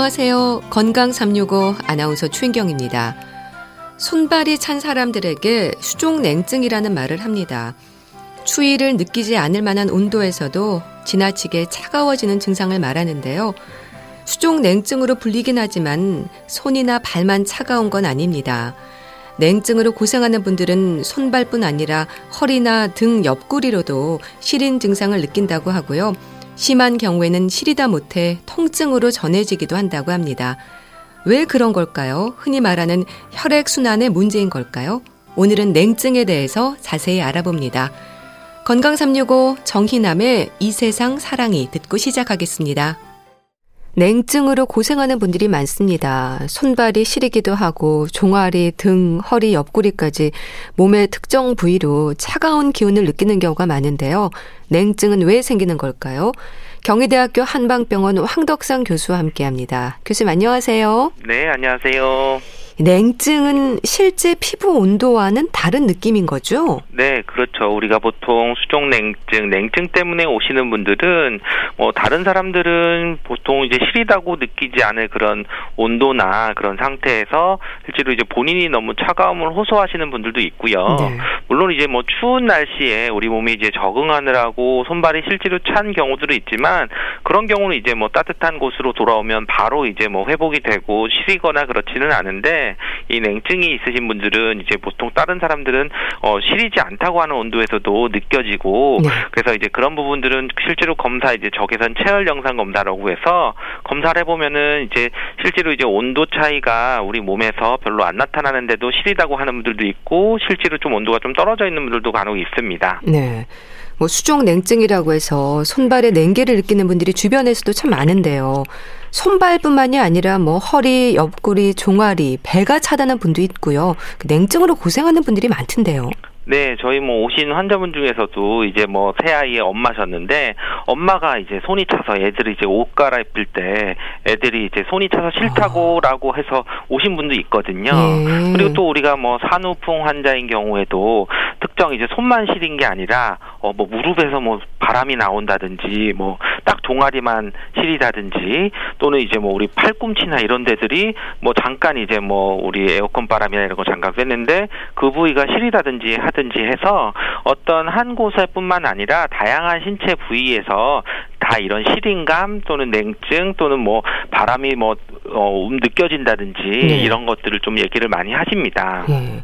안녕하세요. 건강 365 아나운서 최인경입니다. 손발이 찬 사람들에게 수족 냉증이라는 말을 합니다. 추위를 느끼지 않을 만한 온도에서도 지나치게 차가워지는 증상을 말하는데요. 수족 냉증으로 불리긴 하지만 손이나 발만 차가운 건 아닙니다. 냉증으로 고생하는 분들은 손발뿐 아니라 허리나 등 옆구리로도 시린 증상을 느낀다고 하고요. 심한 경우에는 시리다 못해 통증으로 전해지기도 한다고 합니다. 왜 그런 걸까요? 흔히 말하는 혈액순환의 문제인 걸까요? 오늘은 냉증에 대해서 자세히 알아봅니다. 건강 365 정희남의 이 세상 사랑이 듣고 시작하겠습니다. 냉증으로 고생하는 분들이 많습니다. 손발이 시리기도 하고 종아리, 등, 허리, 옆구리까지 몸의 특정 부위로 차가운 기운을 느끼는 경우가 많은데요. 냉증은 왜 생기는 걸까요? 경희대학교 한방병원 황덕상 교수와 함께합니다. 교수님 안녕하세요. 네, 안녕하세요. 냉증은 실제 피부 온도와는 다른 느낌인 거죠? 네, 그렇죠. 우리가 보통 수족 냉증, 냉증 때문에 오시는 분들은 뭐 다른 사람들은 보통 이제 시리다고 느끼지 않을 그런 온도나 그런 상태에서 실제로 이제 본인이 너무 차가움을 호소하시는 분들도 있고요. 네. 물론 이제 뭐 추운 날씨에 우리 몸이 이제 적응하느라고 손발이 실제로 찬 경우들은 있지만 그런 경우는 이제 뭐 따뜻한 곳으로 돌아오면 바로 이제 뭐 회복이 되고 시리거나 그렇지는 않은데 이 냉증이 있으신 분들은 이제 보통 다른 사람들은 어 시리지 않다고 하는 온도에서도 느껴지고 네. 그래서 이제 그런 부분들은 실제로 검사 이제 적외선 체열 영상 검사라고 해서 검사를 해보면은 이제 실제로 이제 온도 차이가 우리 몸에서 별로 안 나타나는데도 시리다고 하는 분들도 있고 실제로 좀 온도가 좀 떨어져 있는 분들도 간혹 있습니다. 네. 뭐 수족 냉증이라고 해서 손발에 냉기를 느끼는 분들이 주변에서도 참 많은데요. 손발뿐만이 아니라 뭐 허리, 옆구리, 종아리, 배가 차다는 분도 있고요. 그 냉증으로 고생하는 분들이 많던데요. 네, 저희 뭐 오신 환자분 중에서도 이제 뭐 새 아이의 엄마셨는데 엄마가 이제 손이 차서 애들이 이제 옷 갈아입힐 때 애들이 이제 손이 차서 싫다고라고 해서 오신 분도 있거든요. 네. 그리고 또 우리가 뭐 산후풍 환자인 경우에도 특정 이제 손만 시린 게 아니라 어 뭐 무릎에서 뭐 바람이 나온다든지 뭐 딱 종아리만 시리다든지 또는 이제 뭐 우리 팔꿈치나 이런 데들이 뭐 잠깐 이제 뭐 우리 에어컨 바람이나 이런 거 잠깐 뺐는데 그 부위가 시리다든지 하든지 해서 어떤 한 곳에뿐만 아니라 다양한 신체 부위에서 다 이런 시린감 또는 냉증 또는 뭐 바람이 뭐 어, 느껴진다든지 네. 이런 것들을 좀 얘기를 많이 하십니다. 네.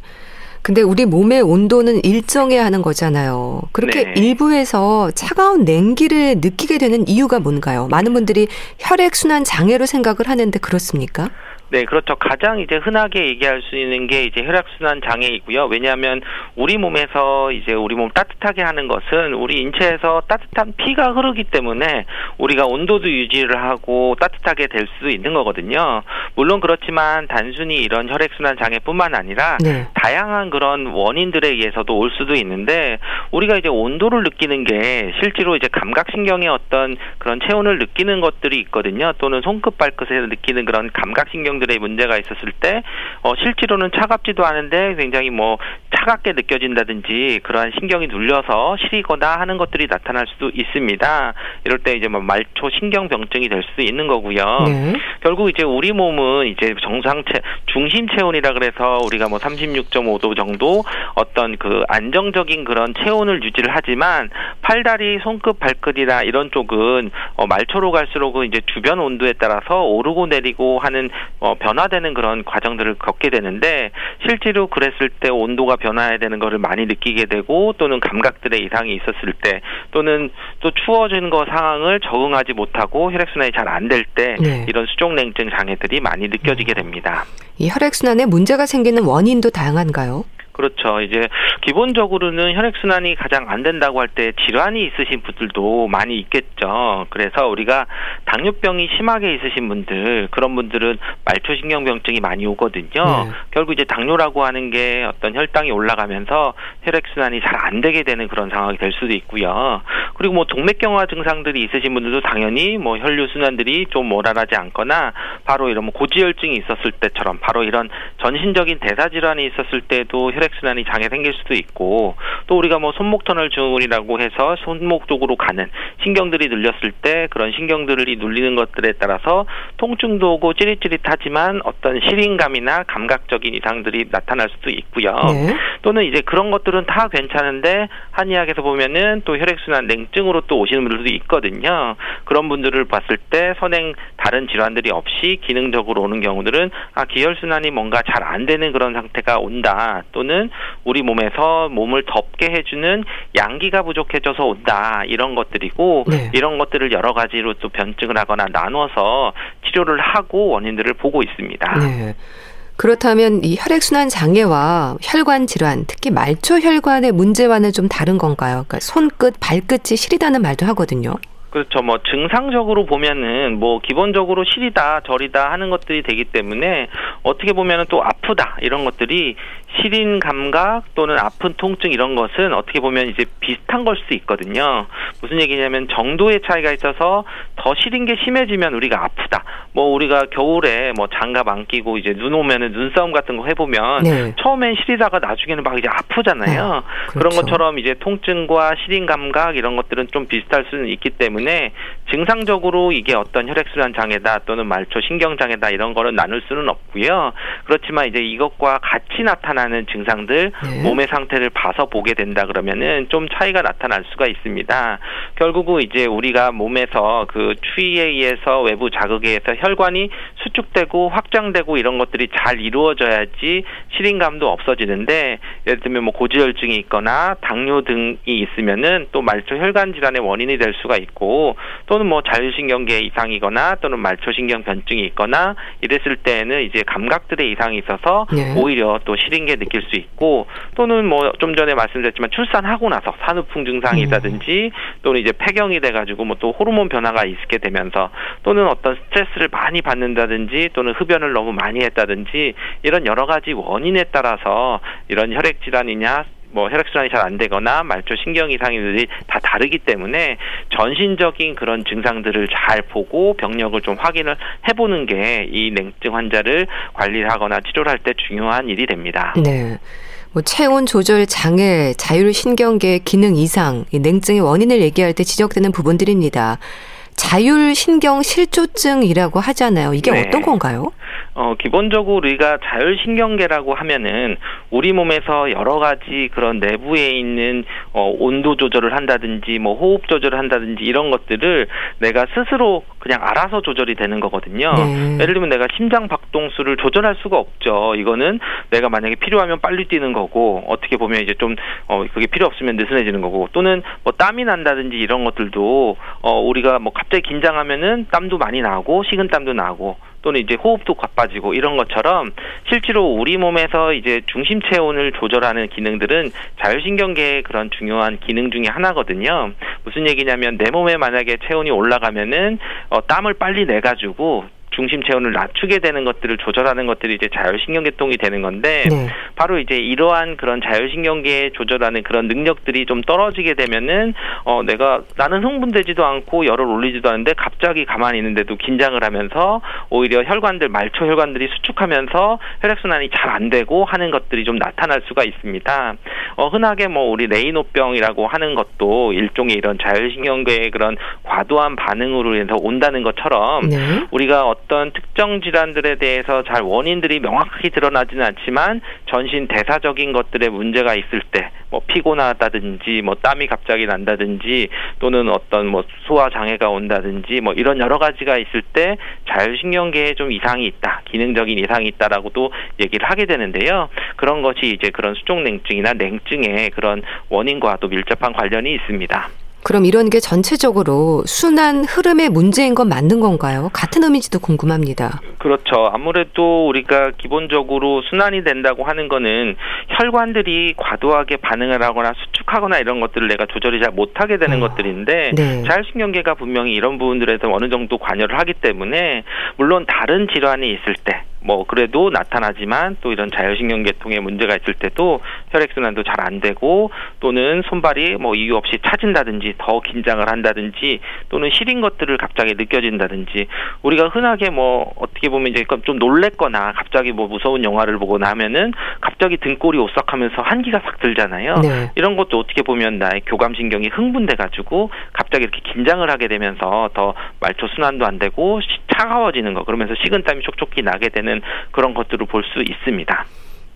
근데 우리 몸의 온도는 일정해야 하는 거잖아요. 그렇게 네. 일부에서 차가운 냉기를 느끼게 되는 이유가 뭔가요? 많은 분들이 혈액순환 장애로 생각을 하는데 그렇습니까? 네, 그렇죠. 가장 이제 흔하게 얘기할 수 있는 게 이제 혈액순환 장애이고요. 왜냐하면 우리 몸에서 이제 우리 몸 따뜻하게 하는 것은 우리 인체에서 따뜻한 피가 흐르기 때문에 우리가 온도도 유지를 하고 따뜻하게 될 수도 있는 거거든요. 물론 그렇지만 단순히 이런 혈액순환 장애뿐만 아니라 네. 다양한 그런 원인들에 의해서도 올 수도 있는데 우리가 이제 온도를 느끼는 게 실제로 이제 감각신경의 어떤 그런 체온을 느끼는 것들이 있거든요. 또는 손끝 발끝에서 느끼는 그런 감각신경 신경들의 문제가 있었을 때 어, 실제로는 차갑지도 않은데 굉장히 뭐 차갑게 느껴진다든지 그러한 신경이 눌려서 시리거나 하는 것들이 나타날 수도 있습니다. 이럴 때 이제 뭐 말초 신경병증이 될 수도 있는 거고요. 네. 결국 이제 우리 몸은 이제 정상체 중심 체온이라 그래서 우리가 뭐 36.5도 정도 어떤 그 안정적인 그런 체온을 유지를 하지만 팔다리, 손끝, 발끝이나 이런 쪽은 어, 말초로 갈수록은 이제 주변 온도에 따라서 오르고 내리고 하는 어, 변화되는 그런 과정들을 겪게 되는데 실제로 그랬을 때 온도가 변화해야 되는 것을 많이 느끼게 되고 또는 감각들의 이상이 있었을 때 또는 또 추워지는 거 상황을 적응하지 못하고 혈액순환이 잘 안 될때 네. 이런 수족냉증 장애들이 많이 느껴지게 됩니다. 이 혈액순환에 문제가 생기는 원인도 다양한가요? 그렇죠. 이제 기본적으로는 혈액 순환이 가장 안 된다고 할 때 질환이 있으신 분들도 많이 있겠죠. 그래서 우리가 당뇨병이 심하게 있으신 분들, 그런 분들은 말초신경병증이 많이 오거든요. 네. 결국 이제 당뇨라고 하는 게 어떤 혈당이 올라가면서 혈액 순환이 잘 안 되게 되는 그런 상황이 될 수도 있고요. 그리고 뭐 동맥경화 증상들이 있으신 분들도 당연히 뭐 혈류 순환들이 좀 원활하지 않거나 바로 이런 뭐 고지혈증이 있었을 때처럼 바로 이런 전신적인 대사 질환이 있었을 때도 혈액 혈액순환이 장애 생길 수도 있고 또 우리가 뭐 손목 터널 증후군이라고 해서 손목 쪽으로 가는 신경들이 눌렸을 때 그런 신경들이 눌리는 것들에 따라서 통증도 오고 찌릿찌릿하지만 어떤 시린감이나 감각적인 이상들이 나타날 수도 있고요. 네. 또는 이제 그런 것들은 다 괜찮은데 한의학에서 보면은 또 혈액순환 냉증으로 또 오시는 분들도 있거든요. 그런 분들을 봤을 때 선행 다른 질환들이 없이 기능적으로 오는 경우들은 아 기혈순환이 뭔가 잘 안 되는 그런 상태가 온다 또는 우리 몸에서 몸을 덥게 해주는 양기가 부족해져서 온다 이런 것들이고 네. 이런 것들을 여러 가지로 또 변증을 하거나 나누어서 치료를 하고 원인들을 보고 있습니다. 네. 그렇다면 이 혈액순환 장애와 혈관 질환, 특히 말초 혈관의 문제와는 좀 다른 건가요? 그러니까 손끝, 발끝이 시리다는 말도 하거든요. 그렇죠. 뭐 증상적으로 보면은 뭐 기본적으로 시리다, 저리다 하는 것들이 되기 때문에 어떻게 보면은 또 아프다 이런 것들이 시린 감각 또는 아픈 통증 이런 것은 어떻게 보면 이제 비슷한 걸 수도 있거든요. 무슨 얘기냐면 정도의 차이가 있어서 더 시린 게 심해지면 우리가 아프다. 뭐 우리가 겨울에 뭐 장갑 안 끼고 이제 눈 오면은 눈싸움 같은 거 해보면 네. 처음엔 시리다가 나중에는 막 이제 아프잖아요. 네. 그렇죠. 그런 것처럼 이제 통증과 시린 감각 이런 것들은 좀 비슷할 수는 있기 때문에 증상적으로 이게 어떤 혈액순환 장애다 또는 말초 신경 장애다 이런 거는 나눌 수는 없고요. 그렇지만 이제 이것과 같이 나타나는 증상들 네. 몸의 상태를 봐서 보게 된다 그러면은 좀 차이가 나타날 수가 있습니다. 결국은 이제 우리가 몸에서 그 추위에 의해서 외부 자극에 의해서 혈관이 수축되고 확장되고 이런 것들이 잘 이루어져야지 시린감도 없어지는데 예를 들면 뭐 고지혈증이 있거나 당뇨 등이 있으면은 또 말초 혈관 질환의 원인이 될 수가 있고 또는 뭐 자율신경계 이상이거나 또는 말초신경 변증이 있거나 이랬을 때에는 이제 감각들의 이상이 있어서 네. 오히려 또 시린게 느낄 수 있고 또는 뭐 좀 전에 말씀드렸지만 출산하고 나서 산후풍 증상이 음. 있다든지 또는 이제 폐경이 돼가지고 뭐 또 호르몬 변화가 있게 되면서 또는 어떤 스트레스를 많이 받는다든지 또는 흡연을 너무 많이 했다든지 이런 여러 가지 원인에 따라서 이런 혈액 질환이냐 뭐 혈액 순환이 잘 안 되거나 말초 신경 이상들이 다 다르기 때문에 전신적인 그런 증상들을 잘 보고 병력을 좀 확인을 해보는 게 이 냉증 환자를 관리하거나 치료를 할 때 중요한 일이 됩니다. 네. 뭐 체온 조절 장애, 자율신경계 기능 이상, 냉증의 원인을 얘기할 때 지적되는 부분들입니다. 자율신경 실조증이라고 하잖아요. 이게 네. 어떤 건가요? 어, 기본적으로 우리가 자율신경계라고 하면은 우리 몸에서 여러 가지 그런 내부에 있는 어, 온도 조절을 한다든지 뭐 호흡 조절을 한다든지 이런 것들을 내가 스스로 그냥 알아서 조절이 되는 거거든요. 네. 예를 들면 내가 심장 박동수를 조절할 수가 없죠. 이거는 내가 만약에 필요하면 빨리 뛰는 거고 어떻게 보면 이제 좀 어, 그게 필요 없으면 느슨해지는 거고 또는 뭐 땀이 난다든지 이런 것들도 어, 우리가 뭐 갑자기 긴장하면은 땀도 많이 나고 식은 땀도 나고 또는 이제 호흡도 가빠지고 이런 것처럼 실제로 우리 몸에서 이제 중심 체온을 조절하는 기능들은 자율신경계의 그런 중요한 기능 중의 하나거든요. 무슨 얘기냐면 내 몸에 만약에 체온이 올라가면은 어, 땀을 빨리 내 가지고 중심 체온을 낮추게 되는 것들을 조절하는 것들이 이제 자율신경계통이 되는 건데 네. 바로 이제 이러한 그런 자율신경계 조절하는 그런 능력들이 좀 떨어지게 되면은 어 내가 나는 흥분되지도 않고 열을 올리지도 않는데 갑자기 가만히 있는데도 긴장을 하면서 오히려 혈관들 말초 혈관들이 수축하면서 혈액 순환이 잘 안 되고 하는 것들이 좀 나타날 수가 있습니다. 어 흔하게 뭐 우리 레이노병이라고 하는 것도 일종의 이런 자율신경계의 그런 과도한 반응으로 인해서 온다는 것처럼 네. 우리가 어떤 특정 질환들에 대해서 잘 원인들이 명확하게 드러나지는 않지만 전신 대사적인 것들의 문제가 있을 때 뭐 피곤하다든지 뭐 땀이 갑자기 난다든지 또는 어떤 뭐 소화 장애가 온다든지 뭐 이런 여러 가지가 있을 때 자율신경계에 좀 이상이 있다 기능적인 이상이 있다라고도 얘기를 하게 되는데요 그런 것이 이제 그런 수족냉증이나 냉증의 그런 원인과도 밀접한 관련이 있습니다. 그럼 이런 게 전체적으로 순환 흐름의 문제인 건 맞는 건가요? 같은 의미인지도 궁금합니다. 그렇죠. 아무래도 우리가 기본적으로 순환이 된다고 하는 거는 혈관들이 과도하게 반응을 하거나 수축하거나 이런 것들을 내가 조절이 잘 못하게 되는 어. 것들인데 네. 자율신경계가 분명히 이런 부분들에서 어느 정도 관여를 하기 때문에 물론 다른 질환이 있을 때 뭐 그래도 나타나지만 또 이런 자율신경 계통에 문제가 있을 때도 혈액순환도 잘 안 되고 또는 손발이 뭐 이유 없이 차진다든지 더 긴장을 한다든지 또는 시린 것들을 갑자기 느껴진다든지 우리가 흔하게 뭐 어떻게 보면 이제 좀 놀랬거나 갑자기 뭐 무서운 영화를 보고 나면은 갑자기 등골이 오싹하면서 한기가 싹 들잖아요. 네. 이런 것도 어떻게 보면 나의 교감신경이 흥분돼 가지고 갑자기 이렇게 긴장을 하게 되면서 더 말초 순환도 안 되고 차가워지는 거 그러면서 식은땀이 촉촉히 나게 되는 그런 것들을 볼 수 있습니다.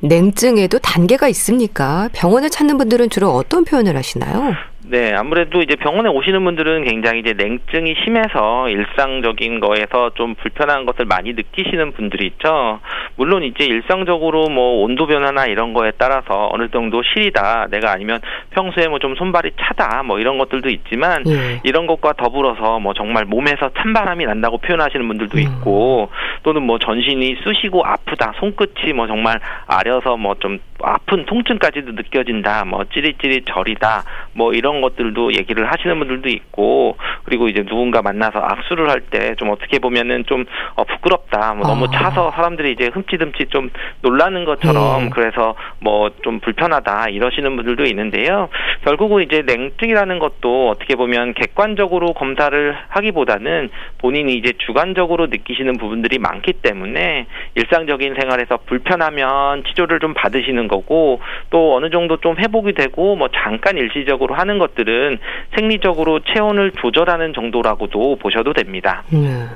냉증에도 단계가 있습니까? 병원을 찾는 분들은 주로 어떤 표현을 하시나요? 네, 아무래도 이제 병원에 오시는 분들은 굉장히 이제 냉증이 심해서 일상적인 거에서 좀 불편한 것을 많이 느끼시는 분들이 있죠. 물론 이제 일상적으로 뭐 온도 변화나 이런 거에 따라서 어느 정도 시리다, 내가 아니면 평소에 뭐 좀 손발이 차다, 뭐 이런 것들도 있지만 예. 이런 것과 더불어서 뭐 정말 몸에서 찬바람이 난다고 표현하시는 분들도 음. 있고 또는 뭐 전신이 쑤시고 아프다, 손끝이 뭐 정말 아려서 뭐 좀 아픈 통증까지도 느껴진다, 뭐 찌릿찌릿 저리다, 뭐 이런 것들도 얘기를 하시는 분들도 있고 그리고 이제 누군가 만나서 악수를 할 때 좀 어떻게 보면은 좀 어, 부끄럽다 뭐 너무 아. 차서 사람들이 이제 흠칫흠칫 좀 놀라는 것처럼 네. 그래서 뭐 좀 불편하다 이러시는 분들도 있는데요 결국은 이제 냉증이라는 것도 어떻게 보면 객관적으로 검사를 하기보다는 본인이 이제 주관적으로 느끼시는 부분들이 많기 때문에 일상적인 생활에서 불편하면 치료를 좀 받으시는 거고 또 어느 정도 좀 회복이 되고 뭐 잠깐 일시적으로 하는 것들은 생리적으로 체온을 조절하는 정도라고도 보셔도 됩니다. 네.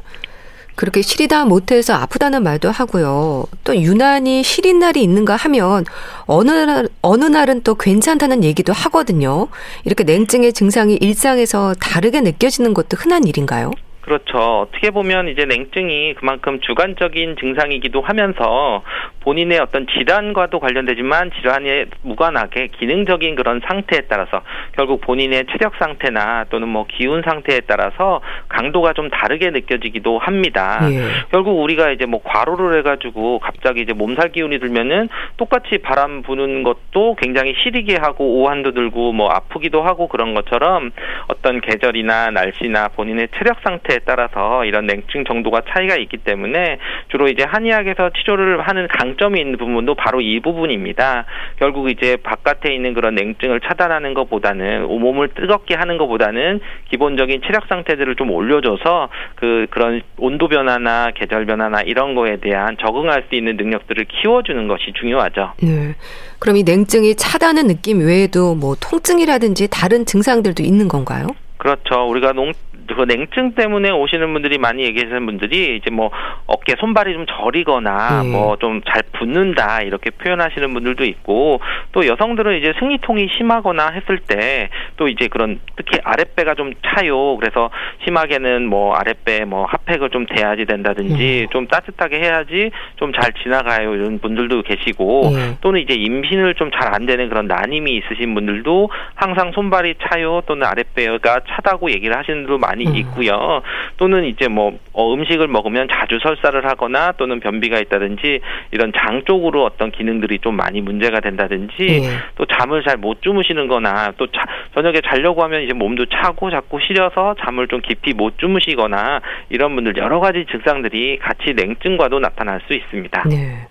그렇게 시리다 못해서 아프다는 말도 하고요. 또 유난히 시린 날이 있는가 하면 어느 날, 어느 날은 또 괜찮다는 얘기도 하거든요. 이렇게 냉증의 증상이 일상에서 다르게 느껴지는 것도 흔한 일인가요? 그렇죠. 어떻게 보면 이제 냉증이 그만큼 주관적인 증상이기도 하면서 본인의 어떤 질환과도 관련되지만 질환에 무관하게 기능적인 그런 상태에 따라서 결국 본인의 체력 상태나 또는 뭐 기운 상태에 따라서 강도가 좀 다르게 느껴지기도 합니다. 예. 결국 우리가 이제 뭐 과로를 해가지고 갑자기 이제 몸살 기운이 들면은 똑같이 바람 부는 것도 굉장히 시리게 하고 오한도 들고 뭐 아프기도 하고 그런 것처럼 어떤 계절이나 날씨나 본인의 체력 상태 상태에 따라서 이런 냉증 정도가 차이가 있기 때문에 주로 이제 한의학에서 치료를 하는 강 점이 있는 부분도 바로 이 부분입니다. 결국 이제 바깥에 있는 그런 냉증을 차단하는 것보다는 몸을 뜨겁게 하는 것보다는 기본적인 체력 상태들을 좀 올려줘서 그 그런 온도 변화나 계절 변화나 이런 거에 대한 적응할 수 있는 능력들을 키워주는 것이 중요하죠. 네. 그럼 이 냉증이 차다는 느낌 외에도 뭐 통증이라든지 다른 증상들도 있는 건가요? 그렇죠. 우리가 농, 그 냉증 때문에 오시는 분들이 많이 얘기하시는 분들이 이제 뭐 어깨 손발이 좀 저리거나 네. 뭐좀 잘 붓는다 이렇게 표현하시는 분들도 있고 또 여성들은 이제 생리통이 심하거나 했을 때 또 이제 그런 특히 아랫배가 좀 차요. 그래서 심하게는 뭐 아랫배 뭐 핫팩을 좀 대야지 된다든지 네. 좀 따뜻하게 해야지 좀 잘 지나가요 이런 분들도 계시고 네. 또는 이제 임신을 좀 잘 안 되는 그런 난임이 있으신 분들도 항상 손발이 차요 또는 아랫배가 차다고 얘기를 하시는 분도 많이 많이 음. 있고요. 또는 이제 뭐 어, 음식을 먹으면 자주 설사를 하거나 또는 변비가 있다든지 이런 장 쪽으로 어떤 기능들이 좀 많이 문제가 된다든지 네. 또 잠을 잘 못 주무시는 거나 또 자, 저녁에 자려고 하면 이제 몸도 차고 자꾸 시려서 잠을 좀 깊이 못 주무시거나 이런 분들 여러 가지 증상들이 같이 냉증과도 나타날 수 있습니다. 네.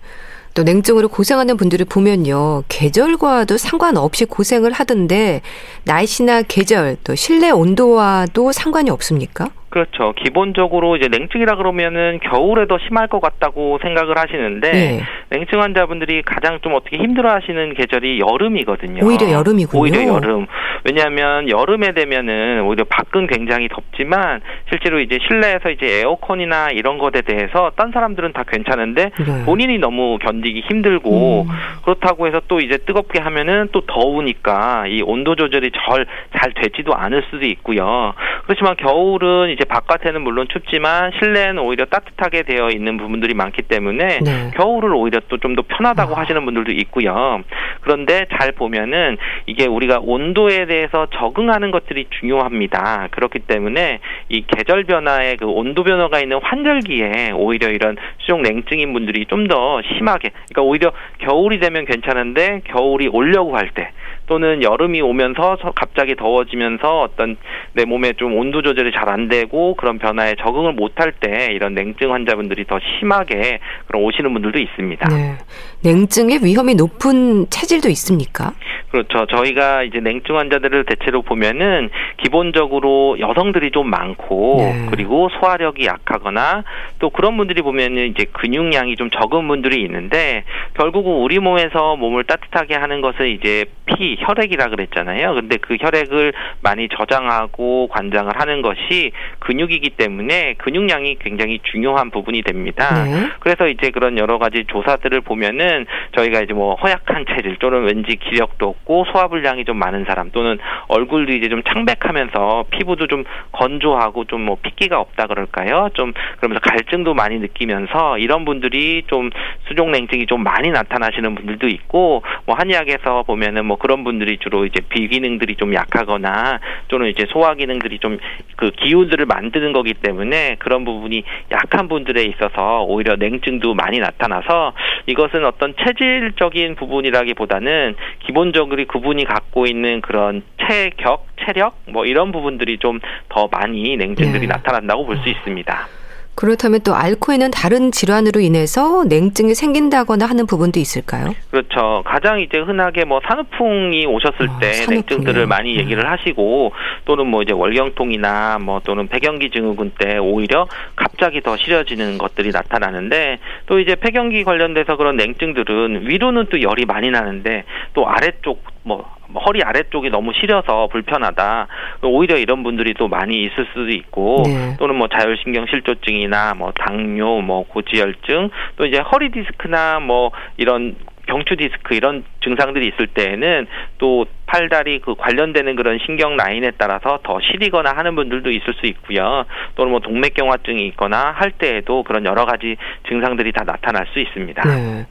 또 냉증으로 고생하는 분들을 보면요. 계절과도 상관없이 고생을 하던데 날씨나 계절 또 실내 온도와도 상관이 없습니까? 그렇죠. 기본적으로 이제 냉증이라 그러면은 겨울에 더 심할 것 같다고 생각을 하시는데 네. 냉증 환자분들이 가장 좀 어떻게 힘들어하시는 계절이 여름이거든요. 오히려 여름이군요. 오히려 여름. 왜냐하면 여름에 되면은 오히려 밖은 굉장히 덥지만 실제로 이제 실내에서 이제 에어컨이나 이런 것에 대해서 딴 사람들은 다 괜찮은데 네. 본인이 너무 견디기 힘들고 음. 그렇다고 해서 또 이제 뜨겁게 하면은 또 더우니까 이 온도 조절이 잘잘 되지도 않을 수도 있고요. 그렇지만 겨울은 이제 바깥에는 물론 춥지만 실내는 오히려 따뜻하게 되어 있는 부분들이 많기 때문에 네. 겨울을 오히려 또 좀 더 편하다고 아. 하시는 분들도 있고요. 그런데 잘 보면은 이게 우리가 온도에 대해서 적응하는 것들이 중요합니다. 그렇기 때문에 이 계절 변화에 그 온도 변화가 있는 환절기에 오히려 이런 수족 냉증인 분들이 좀 더 심하게 그러니까 오히려 겨울이 되면 괜찮은데 겨울이 오려고 할 때 또는 여름이 오면서 갑자기 더워지면서 어떤 내 몸에 좀 온도 조절이 잘 안 되고 그런 변화에 적응을 못할 때 이런 냉증 환자분들이 더 심하게 그런 오시는 분들도 있습니다. 네. 냉증의 위험이 높은 체질도 있습니까? 그렇죠. 저희가 이제 냉증 환자들을 대체로 보면은 기본적으로 여성들이 좀 많고 네. 그리고 소화력이 약하거나 또 그런 분들이 보면은 이제 근육량이 좀 적은 분들이 있는데 결국은 우리 몸에서 몸을 따뜻하게 하는 것은 이제 피, 혈액이라 그랬잖아요. 근데 그 혈액을 많이 저장하고 관장을 하는 것이 근육이기 때문에 근육량이 굉장히 중요한 부분이 됩니다. 네. 그래서 이제 그런 여러 가지 조사들을 보면은 저희가 이제 뭐 허약한 체질 또는 왠지 기력도 없고 소화불량이 좀 많은 사람 또는 얼굴도 이제 좀 창백하면서 피부도 좀 건조하고 좀 뭐 핏기가 없다 그럴까요? 좀 그러면서 갈증도 많이 느끼면서 이런 분들이 좀 수족 냉증이 좀 많이 나타나시는 분들도 있고 뭐 한의학에서 보면은 뭐 그런 분들이 주로 이제 비기능들이 좀 약하거나 또는 이제 소화 기능들이 좀 그 기운들을 만드는 거기 때문에 그런 부분이 약한 분들에 있어서 오히려 냉증도 많이 나타나서 이것은 어떤 체질적인 부분이라기보다는 기본적으로 그분이 갖고 있는 그런 체격, 체력 뭐 이런 부분들이 좀 더 많이 냉증들이 네. 나타난다고 볼 수 있습니다. 그렇다면 또 앓고 있는 다른 질환으로 인해서 냉증이 생긴다거나 하는 부분도 있을까요? 그렇죠. 가장 이제 흔하게 뭐 산후풍이 오셨을 어, 때 산후풍이요. 냉증들을 많이 네. 얘기를 하시고 또는 뭐 이제 월경통이나 뭐 또는 폐경기 증후군 때 오히려 갑자기 더 시려지는 것들이 나타나는데 또 이제 폐경기 관련돼서 그런 냉증들은 위로는 또 열이 많이 나는데 또 아래쪽 뭐 허리 아래쪽이 너무 시려서 불편하다. 오히려 이런 분들이 또 많이 있을 수도 있고 네. 또는 뭐 자율신경 실조증이나 뭐 당뇨, 뭐 고지혈증 또 이제 허리 디스크나 뭐 이런 경추 디스크 이런 증상들이 있을 때에는 또 팔다리 그 관련되는 그런 신경 라인에 따라서 더 시리거나 하는 분들도 있을 수 있고요. 또는 뭐 동맥경화증이 있거나 할 때에도 그런 여러 가지 증상들이 다 나타날 수 있습니다. 네.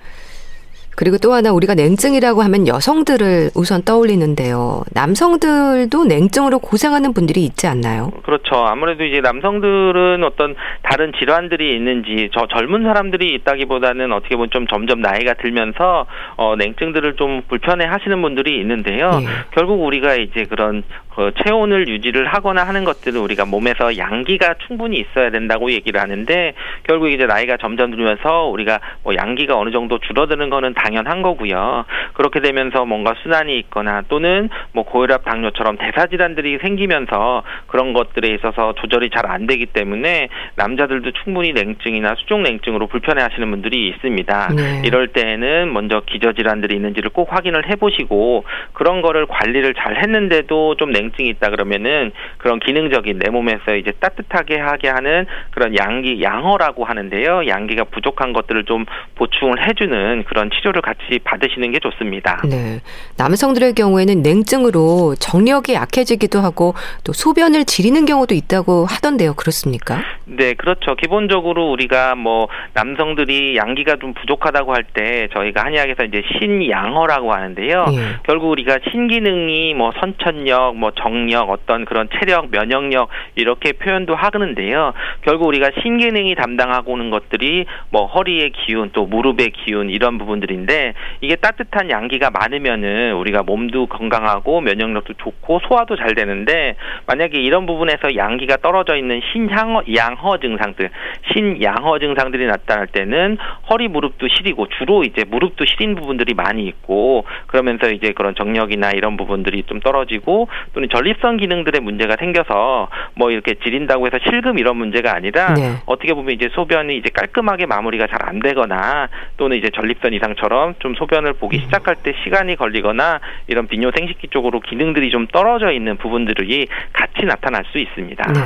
그리고 또 하나 우리가 냉증이라고 하면 여성들을 우선 떠올리는데요. 남성들도 냉증으로 고생하는 분들이 있지 않나요? 그렇죠. 아무래도 이제 남성들은 어떤 다른 질환들이 있는지 저 젊은 사람들이 있다기보다는 어떻게 보면 좀 점점 나이가 들면서 어 냉증들을 좀 불편해 하시는 분들이 있는데요. 예. 결국 우리가 이제 그런 그 체온을 유지를 하거나 하는 것들은 우리가 몸에서 양기가 충분히 있어야 된다고 얘기를 하는데 결국 이제 나이가 점점 들면서 우리가 뭐 양기가 어느 정도 줄어드는 거는 당연한 거고요. 그렇게 되면서 뭔가 순환이 있거나 또는 뭐 고혈압 당뇨처럼 대사 질환들이 생기면서 그런 것들에 있어서 조절이 잘 안 되기 때문에 남자들도 충분히 냉증이나 수족 냉증으로 불편해 하시는 분들이 있습니다. 네. 이럴 때에는 먼저 기저 질환들이 있는지를 꼭 확인을 해 보시고 그런 거를 관리를 잘 했는데도 좀 냉 증이 있다 그러면은 그런 기능적인 내 몸에서 이제 따뜻하게 하게 하는 그런 양기 양허라고 하는데요. 양기가 부족한 것들을 좀 보충을 해주는 그런 치료를 같이 받으시는 게 좋습니다. 네. 남성들의 경우에는 냉증으로 정력이 약해지기도 하고 또 소변을 지리는 경우도 있다고 하던데요. 그렇습니까? 네, 그렇죠. 기본적으로 우리가 뭐 남성들이 양기가 좀 부족하다고 할 때 저희가 한의학에서 이제 신양허라고 하는데요. 예. 결국 우리가 신기능이 뭐 선천력, 뭐 정력, 어떤 그런 체력, 면역력 이렇게 표현도 하는데요. 결국 우리가 신기능이 담당하고 오는 것들이 뭐 허리의 기운, 또 무릎의 기운 이런 부분들인데 이게 따뜻한 양기가 많으면은 우리가 몸도 건강하고 면역력도 좋고 소화도 잘 되는데 만약에 이런 부분에서 양기가 떨어져 있는 신양허 양허 증상들, 신양허 증상들이 나타날 때는 허리 무릎도 시리고 주로 이제 무릎도 시린 부분들이 많이 있고 그러면서 이제 그런 정력이나 이런 부분들이 좀 떨어지고 또는 전립선 기능들의 문제가 생겨서 뭐 이렇게 지린다고 해서 실금 이런 문제가 아니라 네. 어떻게 보면 이제 소변이 이제 깔끔하게 마무리가 잘 안 되거나 또는 이제 전립선 이상처럼 좀 소변을 보기 음. 시작할 때 시간이 걸리거나 이런 비뇨 생식기 쪽으로 기능들이 좀 떨어져 있는 부분들이 같이 나타날 수 있습니다. 네.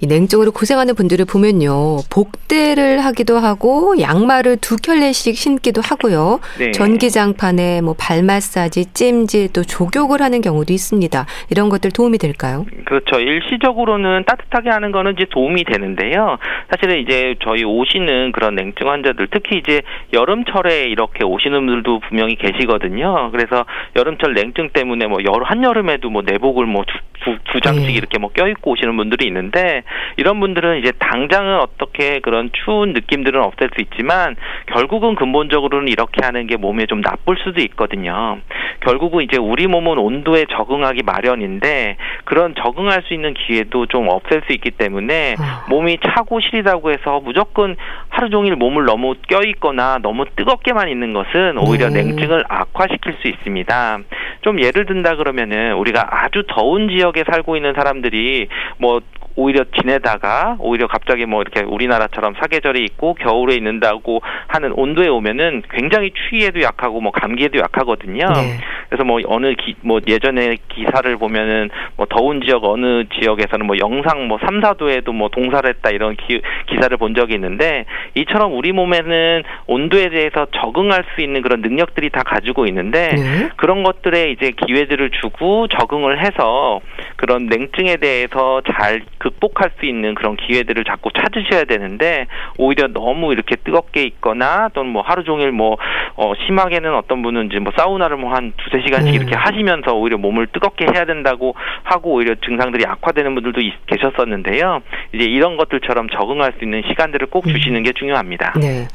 이 냉증으로 고생하는 분들을 보면요. 복대를 하기도 하고 양말을 두 켤레씩 신기도 하고요. 네. 전기장판에 뭐 발 마사지, 찜질 또 족욕을 하는 경우도 있습니다. 이런 것들 도움이 될까요? 그렇죠. 일시적으로는 따뜻하게 하는 거는 이제 도움이 되는데요. 사실은 이제 저희 오시는 그런 냉증 환자들 특히 이제 여름철에 이렇게 오시는 분들도 분명히 계시거든요. 그래서 여름철 냉증 때문에 뭐 한여름에도 뭐 내복을 뭐 두, 두, 두 장씩 네. 이렇게 뭐 껴입고 오시는 분들이 있는데 이런 분들은 이제 당장은 어떻게 그런 추운 느낌들은 없앨 수 있지만 결국은 근본적으로는 이렇게 하는 게 몸에 좀 나쁠 수도 있거든요. 결국은 이제 우리 몸은 온도에 적응하기 마련인데 그런 적응할 수 있는 기회도 좀 없앨 수 있기 때문에 아. 몸이 차고 시리다고 해서 무조건 하루 종일 몸을 너무 껴 있거나 너무 뜨겁게만 있는 것은 오히려 네. 냉증을 악화시킬 수 있습니다. 좀 예를 든다 그러면은 우리가 아주 더운 지역에 살고 있는 사람들이 뭐 오히려 지내다가 오히려 갑자기 뭐 이렇게 우리나라처럼 사계절이 있고 겨울에 있는다고 하는 온도에 오면은 굉장히 추위에도 약하고 뭐 감기에도 약하거든요. 네. 그래서 뭐 어느 기, 뭐 예전에 기사를 보면은 뭐 더운 지역 어느 지역에서는 뭐 영상 뭐 3, 4도에도 뭐 동사를 했다 이런 기, 기사를 본 적이 있는데 이처럼 우리 몸에는 온도에 대해서 적응할 수 있는 그런 능력들이 다 가지고 있는데 네. 그런 것들에 이제 기회들을 주고 적응을 해서 그런 냉증에 대해서 잘 극복할 수 있는 그런 기회들을 자꾸 찾으셔야 되는데 오히려 너무 이렇게 뜨겁게 있거나 또는 뭐 하루 종일 뭐 어, 심하게는 어떤 분은 이제 뭐 사우나를 뭐 한 두세 시간씩 음. 이렇게 하시면서 오히려 몸을 뜨겁게 해야 된다고 하고 오히려 증상들이 악화되는 분들도 있, 계셨었는데요. 이제 이런 것들처럼 적응할 수 있는 시간들을 꼭 음. 주시는 게 중요합니다. 네.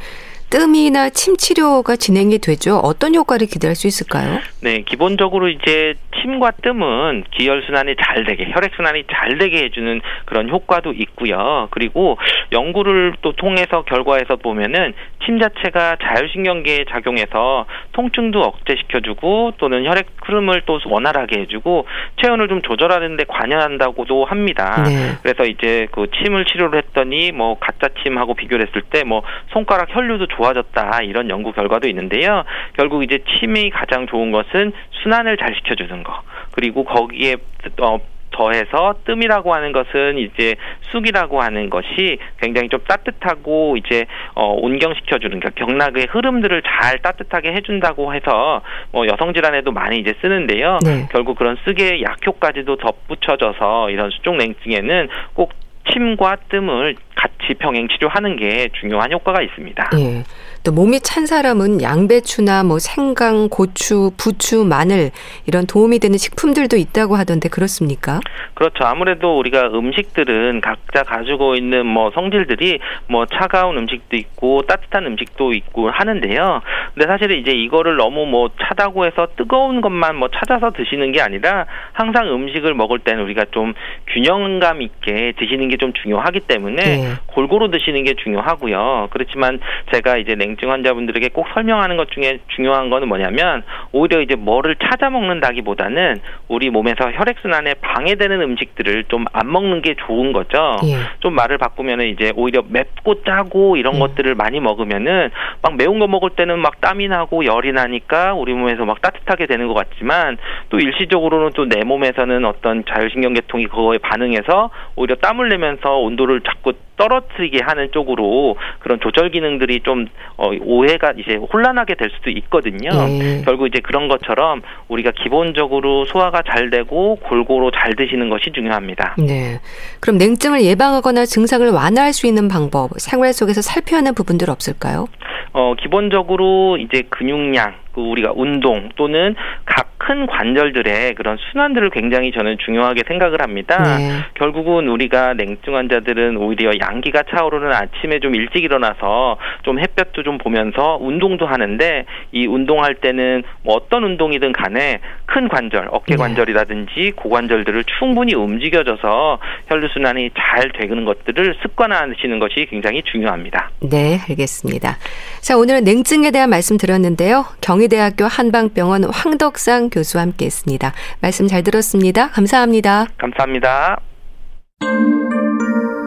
뜸이나 침 치료가 진행이 되죠. 어떤 효과를 기대할 수 있을까요? 네, 기본적으로 이제 침과 뜸은 기혈 순환이 잘 되게, 혈액 순환이 잘 되게 해주는 그런 효과도 있고요. 그리고 연구를 또 통해서 결과에서 보면은 침 자체가 자율신경계에 작용해서 통증도 억제시켜주고 또는 혈액 흐름을 또 원활하게 해주고 체온을 좀 조절하는데 관여한다고도 합니다. 네. 그래서 이제 그 침을 치료를 했더니 뭐 가짜 침하고 비교를 했을 때 뭐 손가락 혈류도 좋아졌다 이런 연구 결과도 있는데요. 결국 이제 침이 가장 좋은 것은 순환을 잘 시켜주는 거 그리고 거기에 어, 더해서 뜸이라고 하는 것은 이제 쑥이라고 하는 것이 굉장히 좀 따뜻하고 이제 어 온경시켜 주는 그러니까 경락의 흐름들을 잘 따뜻하게 해준다고 해서 뭐 여성 질환에도 많이 이제 쓰는데요. 네. 결국 그런 쑥의 약효까지도 덧붙여져서 이런 수족 냉증에는 꼭 침과 뜸을 같이 병행 치료하는 게 중요한 효과가 있습니다. 예. 또 몸이 찬 사람은 양배추나 뭐 생강, 고추, 부추, 마늘 이런 도움이 되는 식품들도 있다고 하던데 그렇습니까? 그렇죠. 아무래도 우리가 음식들은 각자 가지고 있는 뭐 성질들이 뭐 차가운 음식도 있고 따뜻한 음식도 있고 하는데요. 근데 사실 이제 이거를 너무 뭐 차다고 해서 뜨거운 것만 뭐 찾아서 드시는 게 아니라 항상 음식을 먹을 때는 우리가 좀 균형감 있게 드시는 게 좀 중요하기 때문에 네. 골고루 드시는 게 중요하고요. 그렇지만 제가 이제 냉증 환자분들에게 꼭 설명하는 것 중에 중요한 거는 뭐냐면 오히려 이제 뭐를 찾아 먹는다기보다는 우리 몸에서 혈액 순환에 방해되는 음식들을 좀 안 먹는 게 좋은 거죠. 예. 좀 말을 바꾸면은 이제 오히려 맵고 짜고 이런 음. 것들을 많이 먹으면은 막 매운 거 먹을 때는 막 땀이 나고 열이 나니까 우리 몸에서 막 따뜻하게 되는 것 같지만 또 일시적으로는 또 내 몸에서는 어떤 자율신경계통이 그거에 반응해서 오히려 땀을 내면서 온도를 자꾸 떨어뜨리게 하는 쪽으로 그런 조절 기능들이 좀 어, 오해가 이제 혼란하게 될 수도 있거든요. 네. 결국 이제 그런 것처럼 우리가 기본적으로 소화가 잘 되고 골고루 잘 드시는 것이 중요합니다. 네. 그럼 냉증을 예방하거나 증상을 완화할 수 있는 방법, 생활 속에서 살펴야 하는 부분들 없을까요? 어, 기본적으로 이제 근육량, 그 우리가 운동 또는 각 큰 관절들의 그런 순환들을 굉장히 저는 중요하게 생각을 합니다. 네. 결국은 우리가 냉증 환자들은 오히려 양기가 차오르는 아침에 좀 일찍 일어나서 좀 햇볕도 좀 보면서 운동도 하는데 이 운동할 때는 뭐 어떤 운동이든 간에 큰 관절, 어깨 네. 관절이라든지 고관절들을 충분히 움직여줘서 혈류 순환이 잘 되는 것들을 습관화하시는 것이 굉장히 중요합니다. 네, 알겠습니다. 자, 오늘은 냉증에 대한 말씀 드렸는데요. 경 희대학교 한방병원 황덕상 교수와 함께 했습니다. 말씀 잘 들었습니다. 감사합니다. 감사합니다.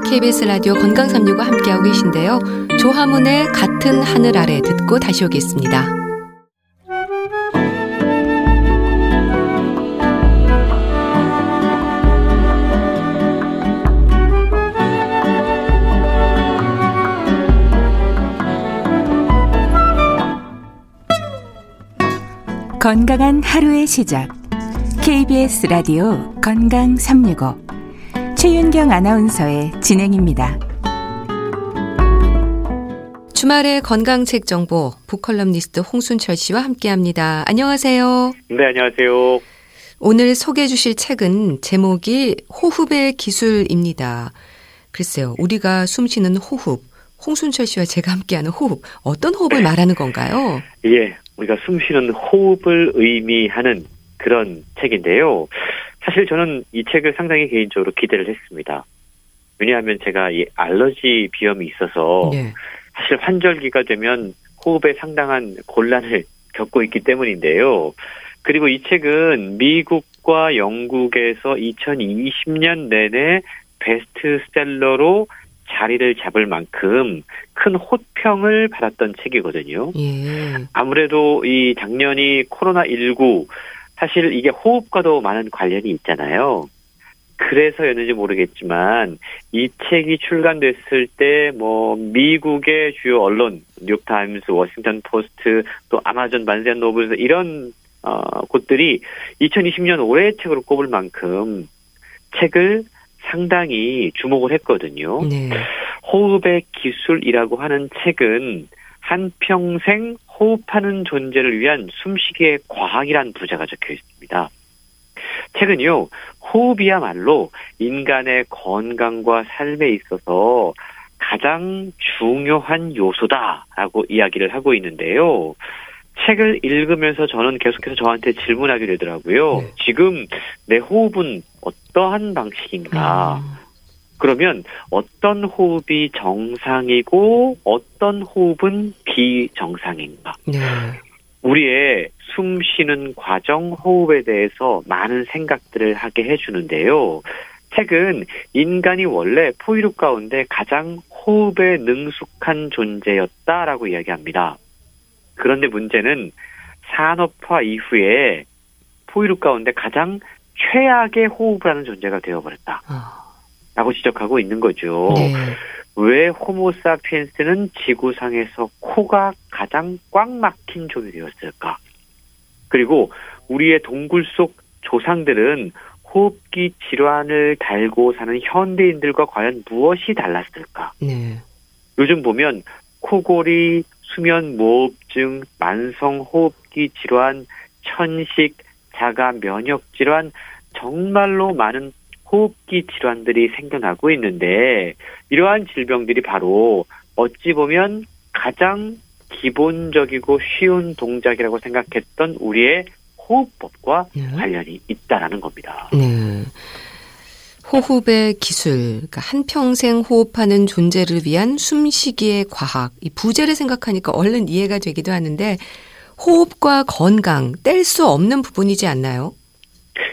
KBS 라디오 건강365 함께하고 계신데요. 조화문의 같은 하늘 아래 듣고 다시 오겠습니다. 건강한 하루의 시작. KBS 라디오 건강 365. 최윤경 아나운서의 진행입니다. 주말의 건강책 정보 book 칼럼니스트 홍순철 씨와 함께합니다. 안녕하세요. 네, 안녕하세요. 오늘 소개해 주실 책은 제목이 호흡의 기술입니다. 글쎄요. 우리가 숨 쉬는 호흡, 홍순철 씨와 제가 함께하는 호흡, 어떤 호흡을 말하는 건가요? 예, 우리가 숨 쉬는 호흡을 의미하는 그런 책인데요. 사실 저는 이 책을 상당히 개인적으로 기대를 했습니다. 왜냐하면 제가 이 알러지 비염이 있어서 네. 사실 환절기가 되면 호흡에 상당한 곤란을 겪고 있기 때문인데요. 그리고 이 책은 미국과 영국에서 2020년 내내 베스트셀러로 자리를 잡을 만큼 큰 호평을 받았던 책이거든요. 예. 아무래도 이 작년이 코로나19 사실 이게 호흡과도 많은 관련이 있잖아요. 그래서였는지 모르겠지만 이 책이 출간됐을 때 뭐 미국의 주요 언론 뉴욕타임스, 워싱턴 포스트 또 아마존 Barnes and Noble's 이런 어, 곳들이 2020년 올해의 책으로 꼽을 만큼 책을 상당히 주목을 했거든요. 네. 호흡의 기술이라고 하는 책은 한평생 호흡하는 존재를 위한 숨쉬기의 과학이란 부제가 적혀 있습니다. 책은요, 호흡이야말로 인간의 건강과 삶에 있어서 가장 중요한 요소다라고 이야기를 하고 있는데요. 책을 읽으면서 저는 계속해서 저한테 질문하게 되더라고요. 네. 지금 내 호흡은 어떠한 방식인가? 음, 그러면 어떤 호흡이 정상이고 어떤 호흡은 비정상인가? 네. 우리의 숨 쉬는 과정 호흡에 대해서 많은 생각들을 하게 해주는데요. 책은 인간이 원래 포유류 가운데 가장 호흡에 능숙한 존재였다라고 이야기합니다. 그런데 문제는 산업화 이후에 포유류 가운데 가장 최악의 호흡을 하는 존재가 되어버렸다. 아, 라고 지적하고 있는 거죠. 네. 왜 호모사피엔스는 지구상에서 코가 가장 꽉 막힌 종이 되었을까? 그리고 우리의 동굴 속 조상들은 호흡기 질환을 달고 사는 현대인들과 과연 무엇이 달랐을까? 네. 요즘 보면 코골이, 수면 무호흡증, 만성 호흡기 질환, 천식, 자가 면역 질환 정말로 많은 호흡기 질환들이 생겨나고 있는데 이러한 질병들이 바로 어찌 보면 가장 기본적이고 쉬운 동작이라고 생각했던 우리의 호흡법과 네. 관련이 있다라는 겁니다. 네. 호흡의 기술, 그러니까 한평생 호흡하는 존재를 위한 숨쉬기의 과학, 이 부제를 생각하니까 얼른 이해가 되기도 하는데 호흡과 건강 뗄 수 없는 부분이지 않나요?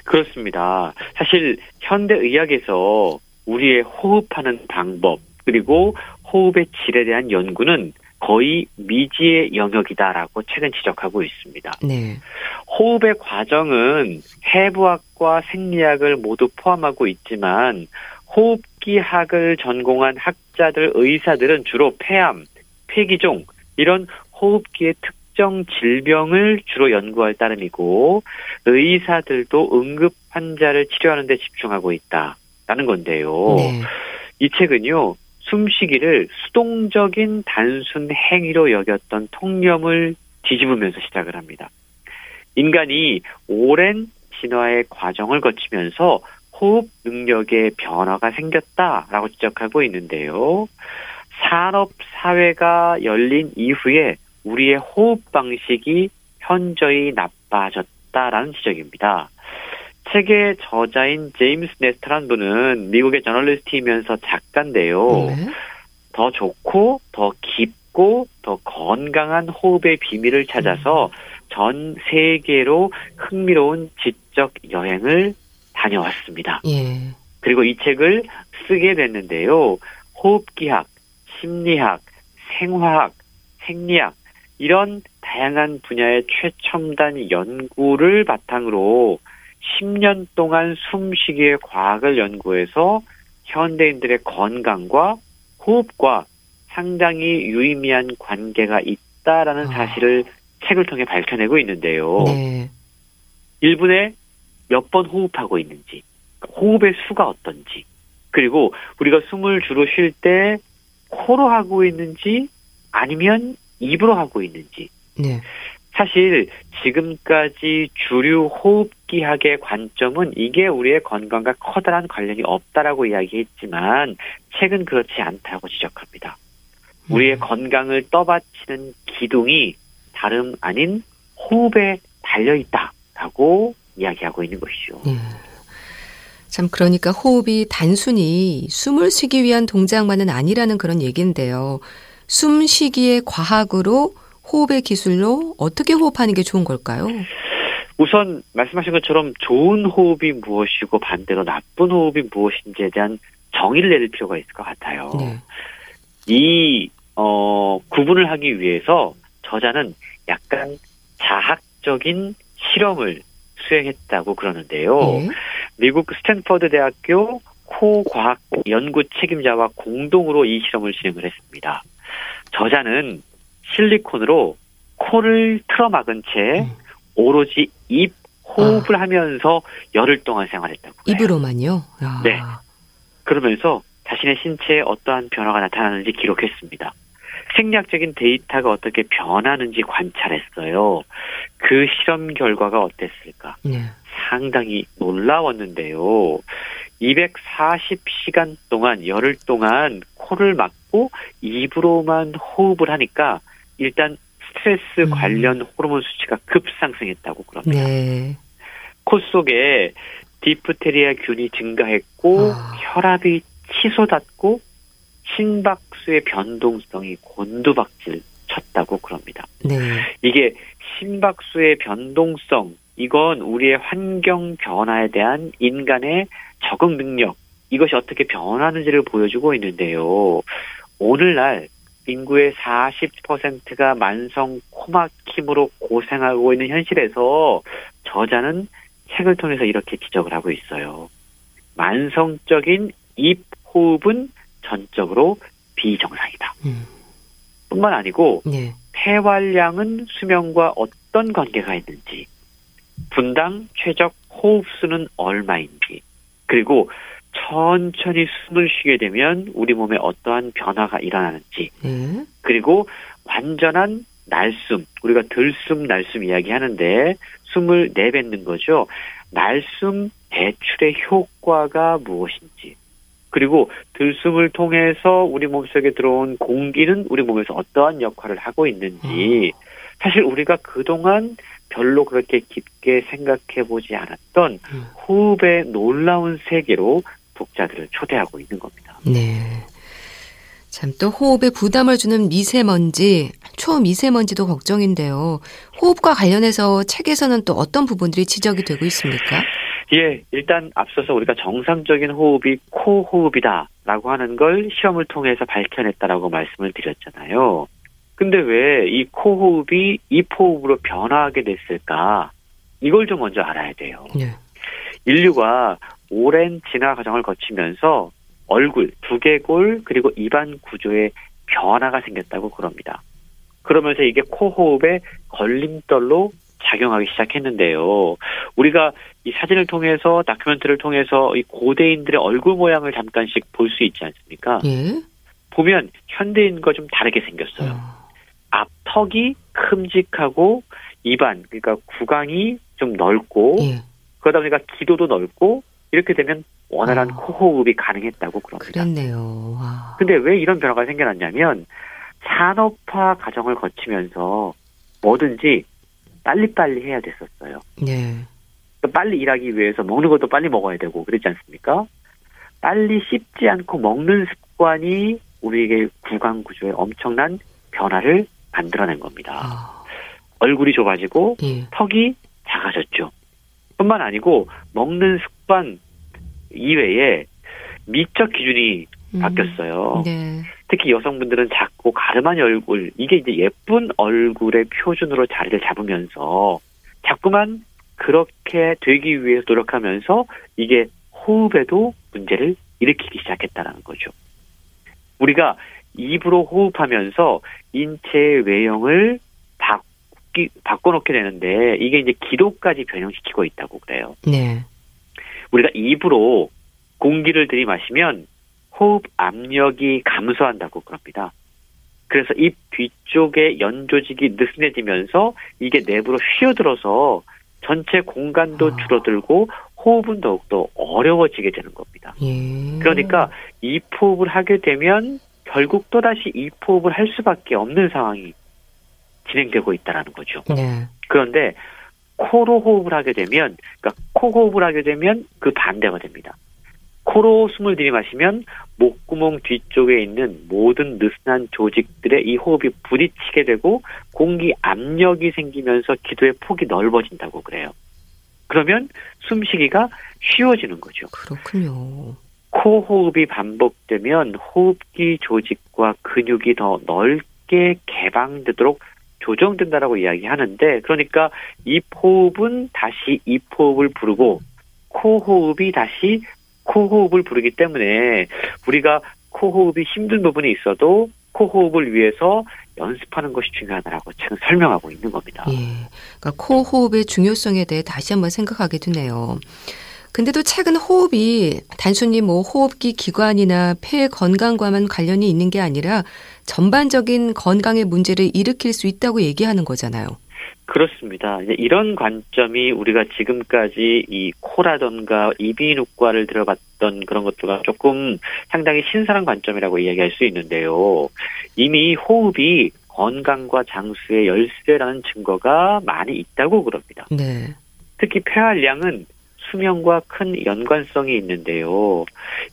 그렇습니다. 사실 현대 의학에서 우리의 호흡하는 방법 그리고 호흡의 질에 대한 연구는 거의 미지의 영역이다라고 최근 지적하고 있습니다. 네. 호흡의 과정은 해부학과 생리학을 모두 포함하고 있지만 호흡기학을 전공한 학자들, 의사들은 주로 폐암, 폐기종 이런 호흡기의 특정 질병을 주로 연구할 따름이고 의사들도 응급 환자를 치료하는 데 집중하고 있다라는 건데요. 네. 이 책은요. 숨쉬기를 수동적인 단순 행위로 여겼던 통념을 뒤집으면서 시작을 합니다. 인간이 오랜 진화의 과정을 거치면서 호흡 능력의 변화가 생겼다라고 지적하고 있는데요. 산업 사회가 열린 이후에 우리의 호흡 방식이 현저히 나빠졌다라는 지적입니다. 책의 저자인 제임스 네스터란 분은 미국의 저널리스트이면서 작가인데요. 네. 더 좋고 더 깊고 더 건강한 호흡의 비밀을 찾아서 전 세계로 흥미로운 지적 여행을 다녀왔습니다. 예. 그리고 이 책을 쓰게 됐는데요. 호흡기학, 심리학, 생화학, 생리학 이런 다양한 분야의 최첨단 연구를 바탕으로 10년 동안 숨쉬기의 과학을 연구해서 현대인들의 건강과 호흡과 상당히 유의미한 관계가 있다라는 아. 사실을 책을 통해 밝혀내고 있는데요. 네. 1분에 몇 번 호흡하고 있는지, 호흡의 수가 어떤지, 그리고 우리가 숨을 주로 쉴 때 코로 하고 있는지 아니면 입으로 하고 있는지, 네. 사실 지금까지 주류 호흡기학의 관점은 이게 우리의 건강과 커다란 관련이 없다라고 이야기했지만 최근 그렇지 않다고 지적합니다. 우리의 음. 건강을 떠받치는 기둥이 다름 아닌 호흡에 달려 있다라고 이야기하고 있는 것이죠. 예. 참 그러니까 호흡이 단순히 숨을 쉬기 위한 동작만은 아니라는 그런 얘기인데요. 숨 쉬기의 과학으로 호흡의 기술로 어떻게 호흡하는 게 좋은 걸까요? 우선 말씀하신 것처럼 좋은 호흡이 무엇이고 반대로 나쁜 호흡이 무엇인지에 대한 정의를 내릴 필요가 있을 것 같아요. 네. 이 어, 구분을 하기 위해서 저자는 약간 자학적인 실험을 수행했다고 그러는데요. 예. 미국 스탠퍼드 대학교 코과학 연구 책임자와 공동으로 이 실험을 진행을 했습니다. 저자는 실리콘으로 코를 틀어막은 채 음. 오로지 입 호흡을 하면서 열흘 동안 생활했다고 해요. 입으로만요. 야. 네. 그러면서 자신의 신체에 어떠한 변화가 나타나는지 기록했습니다. 생리학적인 데이터가 어떻게 변하는지 관찰했어요. 그 실험 결과가 어땠을까? 네. 상당히 놀라웠는데요. 240시간 동안 열흘 동안 코를 막고 입으로만 호흡을 하니까 일단 스트레스 음. 관련 호르몬 수치가 급상승했다고 그럽니다. 네. 코 속에 디프테리아 균이 증가했고 아. 혈압이 치솟았고 심박수의 변동성이 곤두박질 쳤다고 그럽니다. 네. 이게 심박수의 변동성 이건 우리의 환경 변화에 대한 인간의 적응 능력 이것이 어떻게 변하는지를 보여주고 있는데요. 오늘날 인구의 40%가 만성 코막힘으로 고생하고 있는 현실에서 저자는 책을 통해서 이렇게 지적을 하고 있어요. 만성적인 입 호흡은 전적으로 비정상이다. 음. 뿐만 아니고 네. 폐활량은 수명과 어떤 관계가 있는지, 분당 최적 호흡수는 얼마인지, 그리고 천천히 숨을 쉬게 되면 우리 몸에 어떠한 변화가 일어나는지, 네. 그리고 완전한 날숨, 우리가 들숨, 날숨 이야기하는데 숨을 내뱉는 거죠. 날숨 배출의 효과가 무엇인지, 그리고 들숨을 통해서 우리 몸속에 들어온 공기는 우리 몸에서 어떠한 역할을 하고 있는지, 사실 우리가 그동안 별로 그렇게 깊게 생각해 보지 않았던 음. 호흡의 놀라운 세계로 독자들을 초대하고 있는 겁니다. 네. 참 또 호흡에 부담을 주는 미세먼지, 초미세먼지도 걱정인데요. 호흡과 관련해서 책에서는 또 어떤 부분들이 지적이 되고 있습니까? 예, 일단 앞서서 우리가 정상적인 호흡이 코 호흡이다라고 하는 걸 시험을 통해서 밝혀냈다라고 말씀을 드렸잖아요. 근데 왜 이 코 호흡이 입 호흡으로 변화하게 됐을까? 이걸 좀 먼저 알아야 돼요. 네. 인류가 오랜 진화 과정을 거치면서 얼굴, 두개골 그리고 입안 구조에 변화가 생겼다고 그럽니다. 그러면서 이게 코 호흡의 걸림돌로 작용하기 시작했는데요. 우리가 이 사진을 통해서 다큐멘터리를 통해서 이 고대인들의 얼굴 모양을 잠깐씩 볼 수 있지 않습니까? 예. 보면 현대인과 좀 다르게 생겼어요. 어. 앞턱이 큼직하고 입안 그러니까 구강이 좀 넓고 예. 그러다 보니까 기도도 넓고 이렇게 되면 원활한 아. 코호흡이 가능했다고 그럽니다. 그랬네요. 와. 근데 왜 이런 변화가 생겨났냐면 산업화 과정을 거치면서 뭐든지 빨리빨리 해야 됐었어요. 네. 그러니까 빨리 일하기 위해서 먹는 것도 빨리 먹어야 되고 그러지 않습니까? 빨리 씹지 않고 먹는 습관이 우리에게 구강 구조에 엄청난 변화를 만들어낸 겁니다. 아. 얼굴이 좁아지고 예. 턱이 작아졌죠. 뿐만 아니고 먹는 습관 이외에 미적 기준이 음. 바뀌었어요. 네. 특히 여성분들은 작고 가름한 얼굴, 이게 이제 예쁜 얼굴의 표준으로 자리를 잡으면서 자꾸만 그렇게 되기 위해서 노력하면서 이게 호흡에도 문제를 일으키기 시작했다는 거죠. 우리가 입으로 호흡하면서 인체의 외형을 바뀌, 바꿔놓게 되는데 이게 이제 기도까지 변형시키고 있다고 그래요. 네. 우리가 입으로 공기를 들이마시면 호흡 압력이 감소한다고 그럽니다. 그래서 입 뒤쪽에 연 조직이 느슨해지면서 이게 내부로 휘어들어서 전체 공간도 아. 줄어들고 호흡은 더욱더 어려워지게 되는 겁니다. 예. 그러니까 입호흡을 하게 되면 결국 또다시 입호흡을 할 수밖에 없는 상황이 진행되고 있다라는 거죠. 네. 그런데 코로 호흡을 하게 되면, 그러니까 코 호흡을 하게 되면 그 반대가 됩니다. 코로 숨을 들이마시면 목구멍 뒤쪽에 있는 모든 느슨한 조직들의 이 호흡이 부딪히게 되고 공기 압력이 생기면서 기도의 폭이 넓어진다고 그래요. 그러면 숨쉬기가 쉬워지는 거죠. 그렇군요. 코 호흡이 반복되면 호흡기 조직과 근육이 더 넓게 개방되도록 조정된다라고 이야기하는데 그러니까 입 호흡은 다시 입 호흡을 부르고 코 호흡이 다시 코 호흡을 부르기 때문에 우리가 코 호흡이 힘든 부분이 있어도 코 호흡을 위해서 연습하는 것이 중요하다라고 책은 설명하고 있는 겁니다. 예. 그러니까 코 호흡의 중요성에 대해 다시 한번 생각하게 되네요. 근데도 최근 호흡이 단순히 뭐 호흡기 기관이나 폐 건강과만 관련이 있는 게 아니라 전반적인 건강의 문제를 일으킬 수 있다고 얘기하는 거잖아요. 그렇습니다. 이제 이런 관점이 우리가 지금까지 이 코라던가 이비인후과를 들어봤던 그런 것들과 조금 상당히 신선한 관점이라고 이야기할 수 있는데요. 이미 호흡이 건강과 장수의 열쇠라는 증거가 많이 있다고 그럽니다. 네. 특히 폐활량은 수명과 큰 연관성이 있는데요.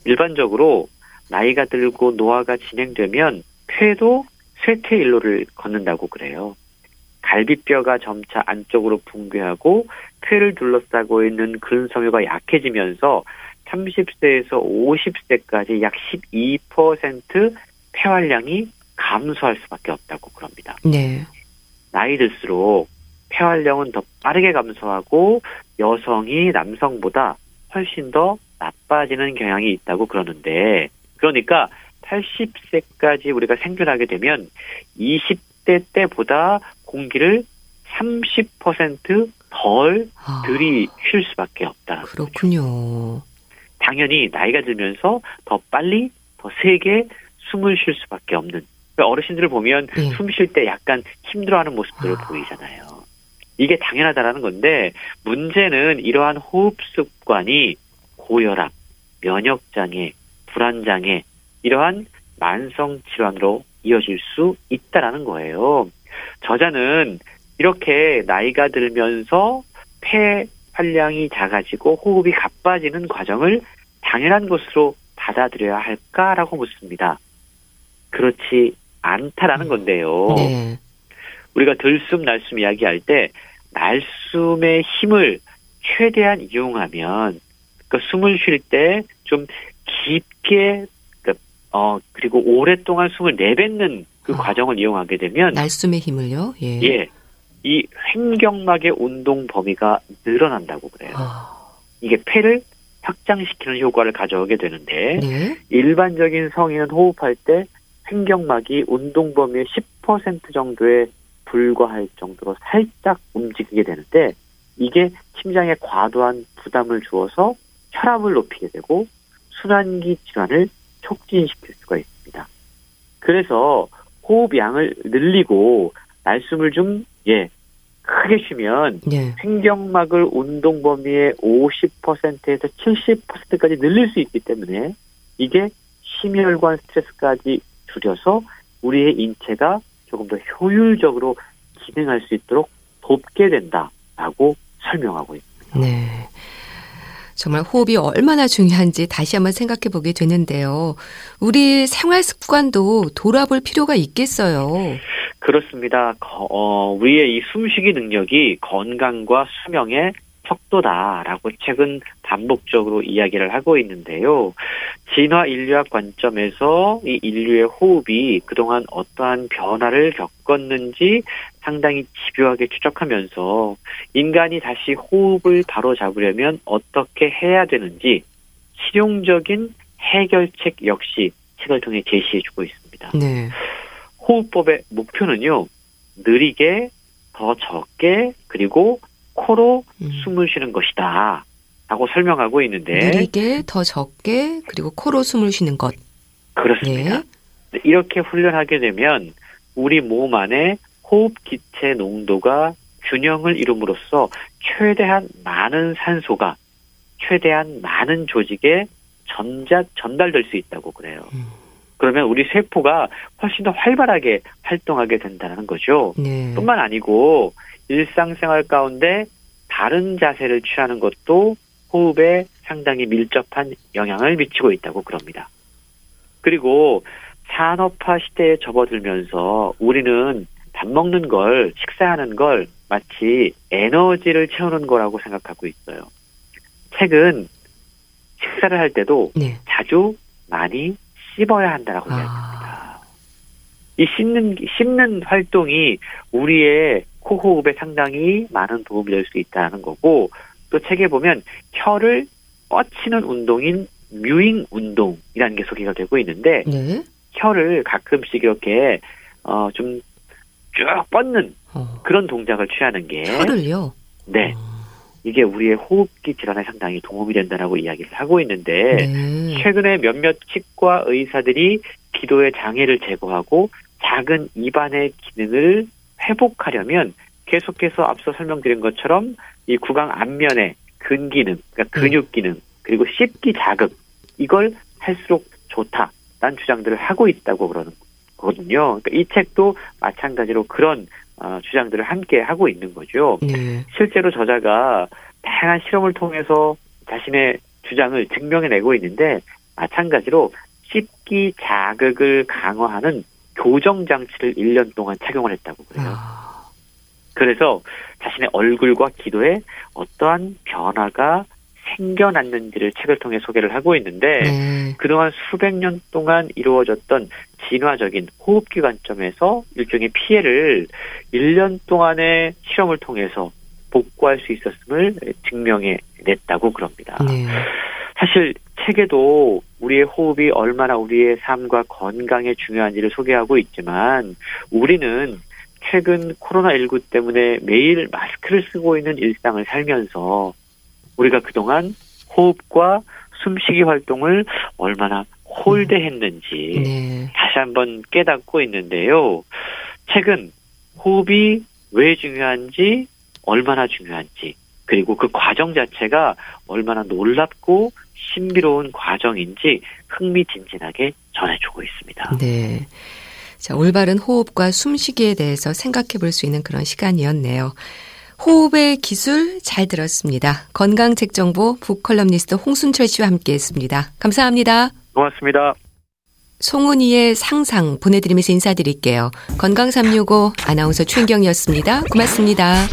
일반적으로 나이가 들고 노화가 진행되면 폐도 쇠퇴 일로를 걷는다고 그래요. 갈비뼈가 점차 안쪽으로 붕괴하고 폐를 둘러싸고 있는 근섬유가 약해지면서 30세에서 50세까지 약 12% 폐활량이 감소할 수밖에 없다고 그럽니다. 네. 나이 들수록 폐활량은 더 빠르게 감소하고 여성이 남성보다 훨씬 더 나빠지는 경향이 있다고 그러는데 그러니까 80세까지 우리가 생존하게 되면 20대 때보다 공기를 30%덜 아, 들이쉴 수밖에 거죠. 그렇군요. 당연히 나이가 들면서 더 빨리 더 세게 숨을 쉴 수밖에 없는 그러니까 어르신들을 보면 예. 숨쉴 때 약간 힘들어하는 모습들을 아. 보이잖아요. 이게 당연하다라는 건데 문제는 이러한 호흡 습관이 고혈압, 면역 장애, 불안 장애 이러한 만성 질환으로 이어질 수 있다라는 거예요. 저자는 이렇게 나이가 들면서 폐 활량이 작아지고 호흡이 가빠지는 과정을 당연한 것으로 받아들여야 할까라고 묻습니다. 그렇지 않다라는 건데요. 네. 우리가 들숨 날숨 이야기할 때 날숨의 힘을 최대한 이용하면 그 숨을 쉴 때 좀 깊게 그, 어 그리고 오랫동안 숨을 내뱉는 그 아. 과정을 이용하게 되면 날숨의 힘을요? 예. 예. 이 횡격막의 운동 범위가 늘어난다고 그래요. 아, 이게 폐를 확장시키는 효과를 가져오게 되는데 네. 일반적인 성인은 호흡할 때 횡격막이 운동 범위의 10% 정도에 불과할 정도로 살짝 움직이게 되는데 이게 심장에 과도한 부담을 주어서 혈압을 높이게 되고 순환기 질환을 촉진시킬 수가 있습니다. 그래서 호흡량을 늘리고 날숨을 좀 예, 크게 쉬면 네. 횡격막을 운동 범위의 50%에서 70%까지 늘릴 수 있기 때문에 이게 심혈관 스트레스까지 줄여서 우리의 인체가 조금 더 효율적으로 기능할 수 있도록 돕게 된다라고 설명하고 있습니다. 네. 정말 호흡이 얼마나 중요한지 다시 한번 생각해 보게 되는데요. 우리 생활 습관도 돌아볼 필요가 있겠어요. 그렇습니다. 거- 어, 우리의 이 숨쉬기 능력이 건강과 수명의 척도다라고 최근 반복적으로 이야기를 하고 있는데요. 진화 인류학 관점에서 이 인류의 호흡이 그동안 어떠한 변화를 겪었는지 상당히 집요하게 추적하면서 인간이 다시 호흡을 바로 잡으려면 어떻게 해야 되는지 실용적인 해결책 역시 책을 통해 제시해주고 있습니다. 네. 호흡법의 목표는요, 느리게, 더 적게, 그리고 코로 음. 숨을 쉬는 것이다. 라고 설명하고 있는데, 느리게, 더 적게, 그리고 코로 숨을 쉬는 것. 그렇습니다. 네. 이렇게 훈련하게 되면 우리 몸 안에 호흡 기체 농도가 균형을 이룸으로써 최대한 많은 산소가 최대한 많은 조직에 전자 전달될 수 있다고 그래요. 음. 그러면 우리 세포가 훨씬 더 활발하게 활동하게 된다는 거죠. 네. 뿐만 아니고 일상생활 가운데 다른 자세를 취하는 것도 호흡에 상당히 밀접한 영향을 미치고 있다고 그럽니다. 그리고 산업화 시대에 접어들면서 우리는 밥 먹는 걸, 식사하는 걸 마치 에너지를 채우는 거라고 생각하고 있어요. 책은 식사를 할 때도 네. 자주 많이 씹어야 한다라고 이야기합니다. 아, 이 씹는 씹는 활동이 우리의 코 호흡에 상당히 많은 도움이 될 수 있다는 거고 또 책에 보면 혀를 뻗치는 운동인 뮤잉 운동이라는 게 소개가 되고 있는데 네. 혀를 가끔씩 이렇게 어 좀 쭉 뻗는 어. 그런 동작을 취하는 게 혀를요. 네. 어. 이게 우리의 호흡기 질환에 상당히 도움이 된다라고 이야기를 하고 있는데 네. 최근에 몇몇 치과 의사들이 기도의 장애를 제거하고 작은 입안의 기능을 회복하려면 계속해서 앞서 설명드린 것처럼 이 구강 앞면의 근기능, 그러니까 근육 기능, 그리고 씹기 자극 이걸 할수록 좋다라는 주장들을 하고 있다고 그러는 거거든요. 그러니까 이 책도 마찬가지로 그런 어, 주장들을 함께 하고 있는 거죠. 네. 실제로 저자가 다양한 실험을 통해서 자신의 주장을 증명해내고 있는데 마찬가지로 씹기 자극을 강화하는 교정 장치를 1년 동안 착용을 했다고 그래요. 아, 그래서 자신의 얼굴과 기도에 어떠한 변화가 생겨났는지를 책을 통해 소개를 하고 있는데 네. 그동안 수백 년 동안 이루어졌던 진화적인 호흡기 관점에서 일종의 피해를 1년 동안의 실험을 통해서 복구할 수 있었음을 증명해 냈다고 그럽니다. 네. 사실 책에도 우리의 호흡이 얼마나 우리의 삶과 건강에 중요한지를 소개하고 있지만 우리는 최근 코로나19 때문에 매일 마스크를 쓰고 있는 일상을 살면서 우리가 그동안 호흡과 숨쉬기 활동을 얼마나 홀대했는지 네. 다시 한번 깨닫고 있는데요. 책은 호흡이 왜 중요한지, 얼마나 중요한지, 그리고 그 과정 자체가 얼마나 놀랍고 신비로운 과정인지 흥미진진하게 전해주고 있습니다. 네. 자, 올바른 호흡과 숨쉬기에 대해서 생각해 볼 수 있는 그런 시간이었네요. 호흡의 기술 잘 들었습니다. 건강책 정보 북컬럼니스트 홍순철 씨와 함께 했습니다. 감사합니다. 고맙습니다. 송은이의 상상 보내드리면서 인사드릴게요. 건강365 아나운서 최인경이었습니다. 고맙습니다.